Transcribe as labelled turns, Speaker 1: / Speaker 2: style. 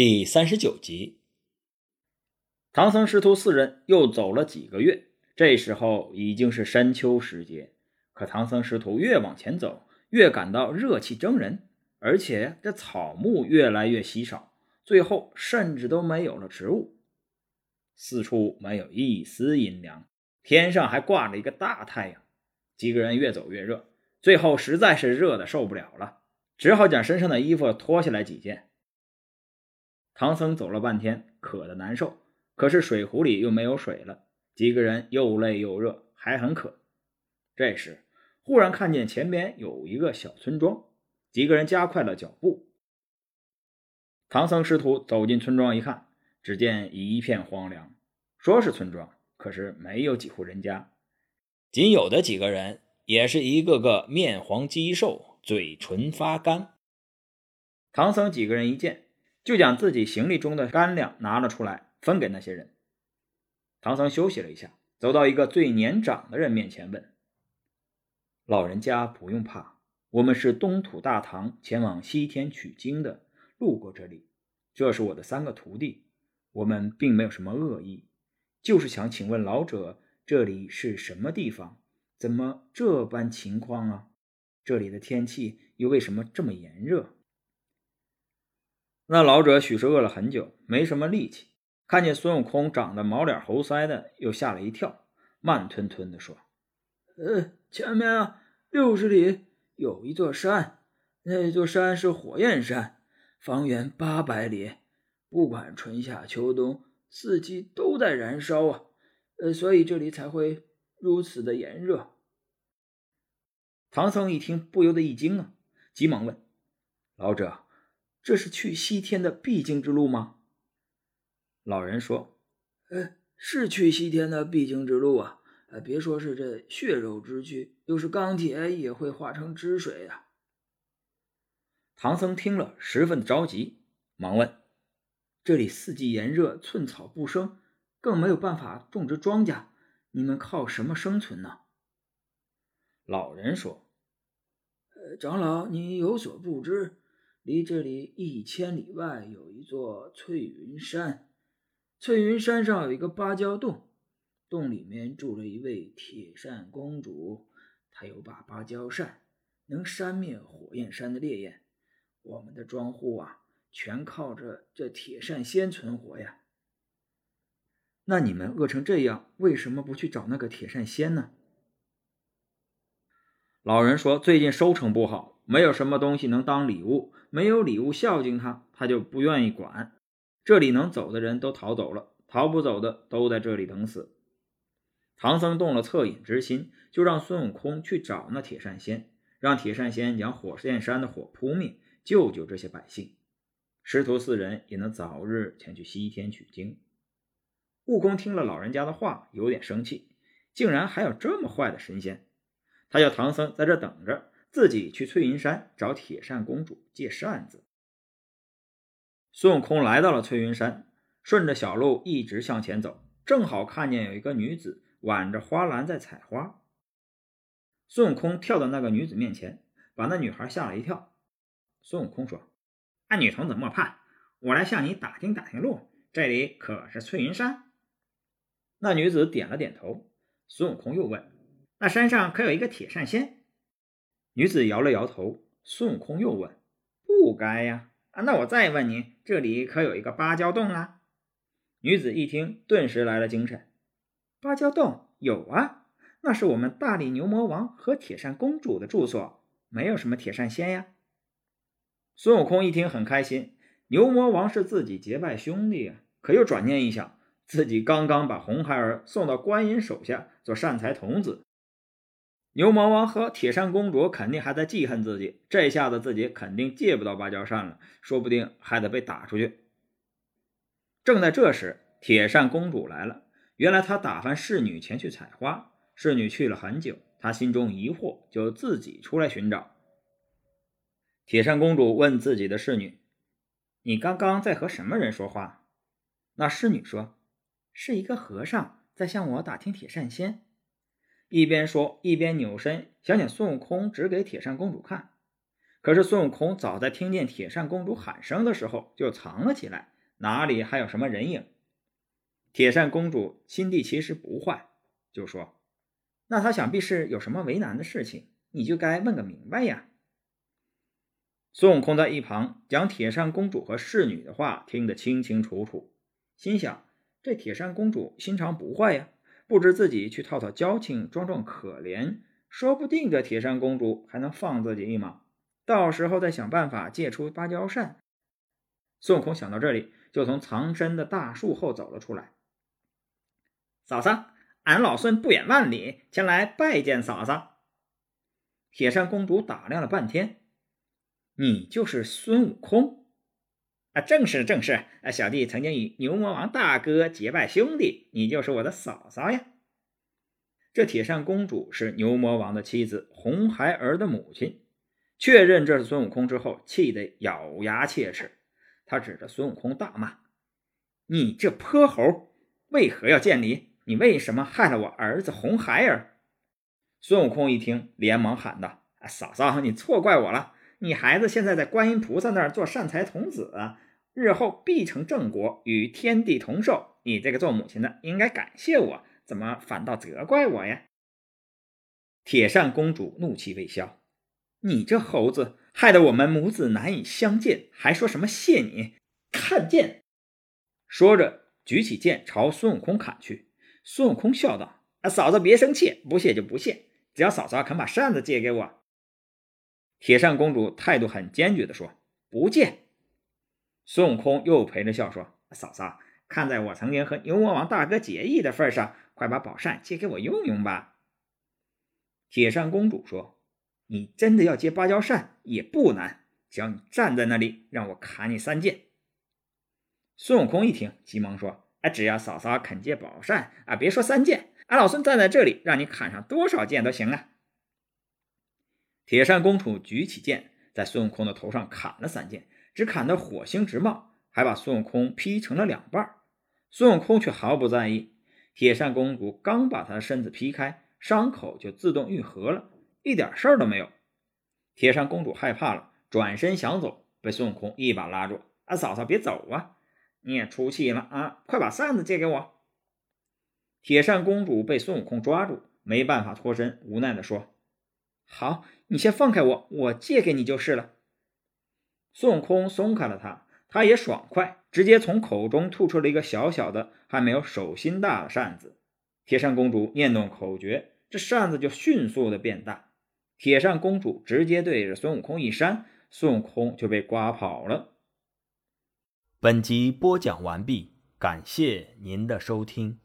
Speaker 1: 第三十九集，唐僧师徒四人又走了几个月，这时候已经是深秋时节。可唐僧师徒越往前走，越感到热气蒸人，而且这草木越来越稀少，最后甚至都没有了植物。四处没有一丝阴凉，天上还挂着一个大太阳。几个人越走越热，最后实在是热的受不了了，只好将身上的衣服脱下来几件。唐僧走了半天，渴得难受，可是水壶里又没有水了。几个人又累又热，还很渴。这时，忽然看见前边有一个小村庄，几个人加快了脚步。唐僧师徒走进村庄一看，只见一片荒凉。说是村庄，可是没有几户人家，仅有的几个人也是一个个面黄肌瘦，嘴唇发干。唐僧几个人一见。就将自己行李中的干粮拿了出来，分给那些人。唐僧休息了一下，走到一个最年长的人面前，问：“老人家不用怕，我们是东土大唐前往西天取经的，路过这里。这是我的三个徒弟，我们并没有什么恶意，就是想请问老者，这里是什么地方？怎么这般情况啊？这里的天气又为什么这么炎热？”那老者许是饿了很久，没什么力气。看见孙悟空长得毛脸猴腮的，又吓了一跳，慢吞吞地说：“
Speaker 2: 呃，前面啊，六十里有一座山，那座山是火焰山，方圆八百里，不管春夏秋冬，四季都在燃烧啊。呃，所以这里才会如此的炎热。”
Speaker 1: 唐僧一听，不由得一惊啊，急忙问：“老者。”这是去西天的必经之路吗？
Speaker 2: 老人说：“呃，是去西天的必经之路啊！呃，别说是这血肉之躯，就是钢铁也会化成汁水呀。”
Speaker 1: 唐僧听了，十分的着急，忙问：“这里四季炎热，寸草不生，更没有办法种植庄稼，你们靠什么生存呢？”
Speaker 2: 老人说：“呃，长老，你有所不知。”离这里一千里外有一座翠云山，翠云山上有一个芭蕉洞，洞里面住了一位铁扇公主，她有把芭蕉扇，能扇灭火焰山的烈焰。我们的庄户啊，全靠着这铁扇仙存活呀。
Speaker 1: 那你们饿成这样，为什么不去找那个铁扇仙呢？老人说：“最近收成不好，没有什么东西能当礼物，没有礼物孝敬他，他就不愿意管。这里能走的人都逃走了，逃不走的都在这里等死。”唐僧动了恻隐之心，就让孙悟空去找那铁扇仙，让铁扇仙将火焰山的火扑灭，救救这些百姓，师徒四人也能早日前去西天取经。悟空听了老人家的话，有点生气，竟然还有这么坏的神仙。他叫唐僧在这等着，自己去翠云山找铁扇公主借扇子。孙悟空来到了翠云山，顺着小路一直向前走，正好看见有一个女子挽着花篮在采花。孙悟空跳到那个女子面前，把那女孩吓了一跳。孙悟空说：“那女童子莫怕，我来向你打听打听路，这里可是翠云山？”那女子点了点头。孙悟空又问。那山上可有一个铁扇仙？女子摇了摇头。孙悟空又问：“不该呀！啊，那我再问你，这里可有一个芭蕉洞啊？”女子一听，顿时来了精神：“芭蕉洞有啊，那是我们大力牛魔王和铁扇公主的住所，没有什么铁扇仙呀。”孙悟空一听很开心，牛魔王是自己结拜兄弟啊。可又转念一想，自己刚刚把红孩儿送到观音手下做善财童子。牛魔王和铁扇公主肯定还在记恨自己，这下子自己肯定借不到芭蕉扇了，说不定还得被打出去。正在这时，铁扇公主来了。原来她打发侍女前去采花，侍女去了很久，她心中疑惑，就自己出来寻找。铁扇公主问自己的侍女：“你刚刚在和什么人说话？”那侍女说：“是一个和尚在向我打听铁扇仙。”一边说，一边扭身想请孙悟空指给铁扇公主看。可是孙悟空早在听见铁扇公主喊声的时候就藏了起来，哪里还有什么人影？铁扇公主心地其实不坏，就说：“那他想必是有什么为难的事情，你就该问个明白呀。”孙悟空在一旁将铁扇公主和侍女的话听得清清楚楚，心想：这铁扇公主心肠不坏呀，不知自己去套套交情，装装可怜，说不定这铁扇公主还能放自己一马。到时候再想办法借出芭蕉扇。孙悟空想到这里，就从藏身的大树后走了出来。嫂嫂，俺老孙不远万里前来拜见嫂嫂。铁扇公主打量了半天，你就是孙悟空？啊，正是正是。啊，小弟曾经与牛魔王大哥结拜兄弟，你就是我的嫂嫂呀。这铁扇公主是牛魔王的妻子红孩儿的母亲。确认这是孙悟空之后，气得咬牙切齿。他指着孙悟空大骂：“你这泼猴，为何要见礼？你为什么害了我儿子红孩儿？”孙悟空一听，连忙喊道：“嫂嫂，你错怪我了。你孩子现在在观音菩萨那儿做善财童子，日后必成正果，与天地同寿。你这个做母亲的应该感谢我，怎么反倒责怪我呀？”铁扇公主怒气未消。你这猴子，害得我们母子难以相见，还说什么谢你？看剑！说着，举起剑朝孙悟空砍去。孙悟空笑道：“啊，嫂子别生气，不谢就不谢，只要嫂嫂肯把扇子借给我。”铁扇公主态度很坚决地说：“不借。”孙悟空又陪着笑说：“嫂嫂，看在我曾经和牛魔王大哥结义的份上，快把宝扇借给我用用吧。”铁扇公主说。你真的要借芭蕉扇也不难，只要你站在那里，让我砍你三剑。孙悟空一听，急忙说：“哎，只要嫂嫂肯借宝扇啊，别说三剑，俺老孙站在这里，让你砍上多少剑都行啊！”铁扇公主举起剑，在孙悟空的头上砍了三剑，只砍得火星直冒，还把孙悟空劈成了两半。孙悟空却毫不在意，铁扇公主刚把他的身子劈开，伤口就自动愈合了。一点事儿都没有。铁扇公主害怕了，转身想走，被孙悟空一把拉住。“啊，嫂嫂别走啊！你也出气了啊！快把扇子借给我。”铁扇公主被孙悟空抓住，没办法脱身，无奈地说：“好，你先放开我，我借给你就是了。”孙悟空松开了他，他也爽快，直接从口中吐出了一个小小的、还没有手心大的扇子。铁扇公主念动口诀，这扇子就迅速的变大。铁扇公主直接对着孙悟空一扇，孙悟空就被刮跑了。
Speaker 3: 本集播讲完毕，感谢您的收听。